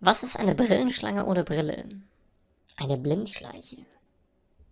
Was ist eine Brillenschlange ohne Brille? Eine Blindschleiche.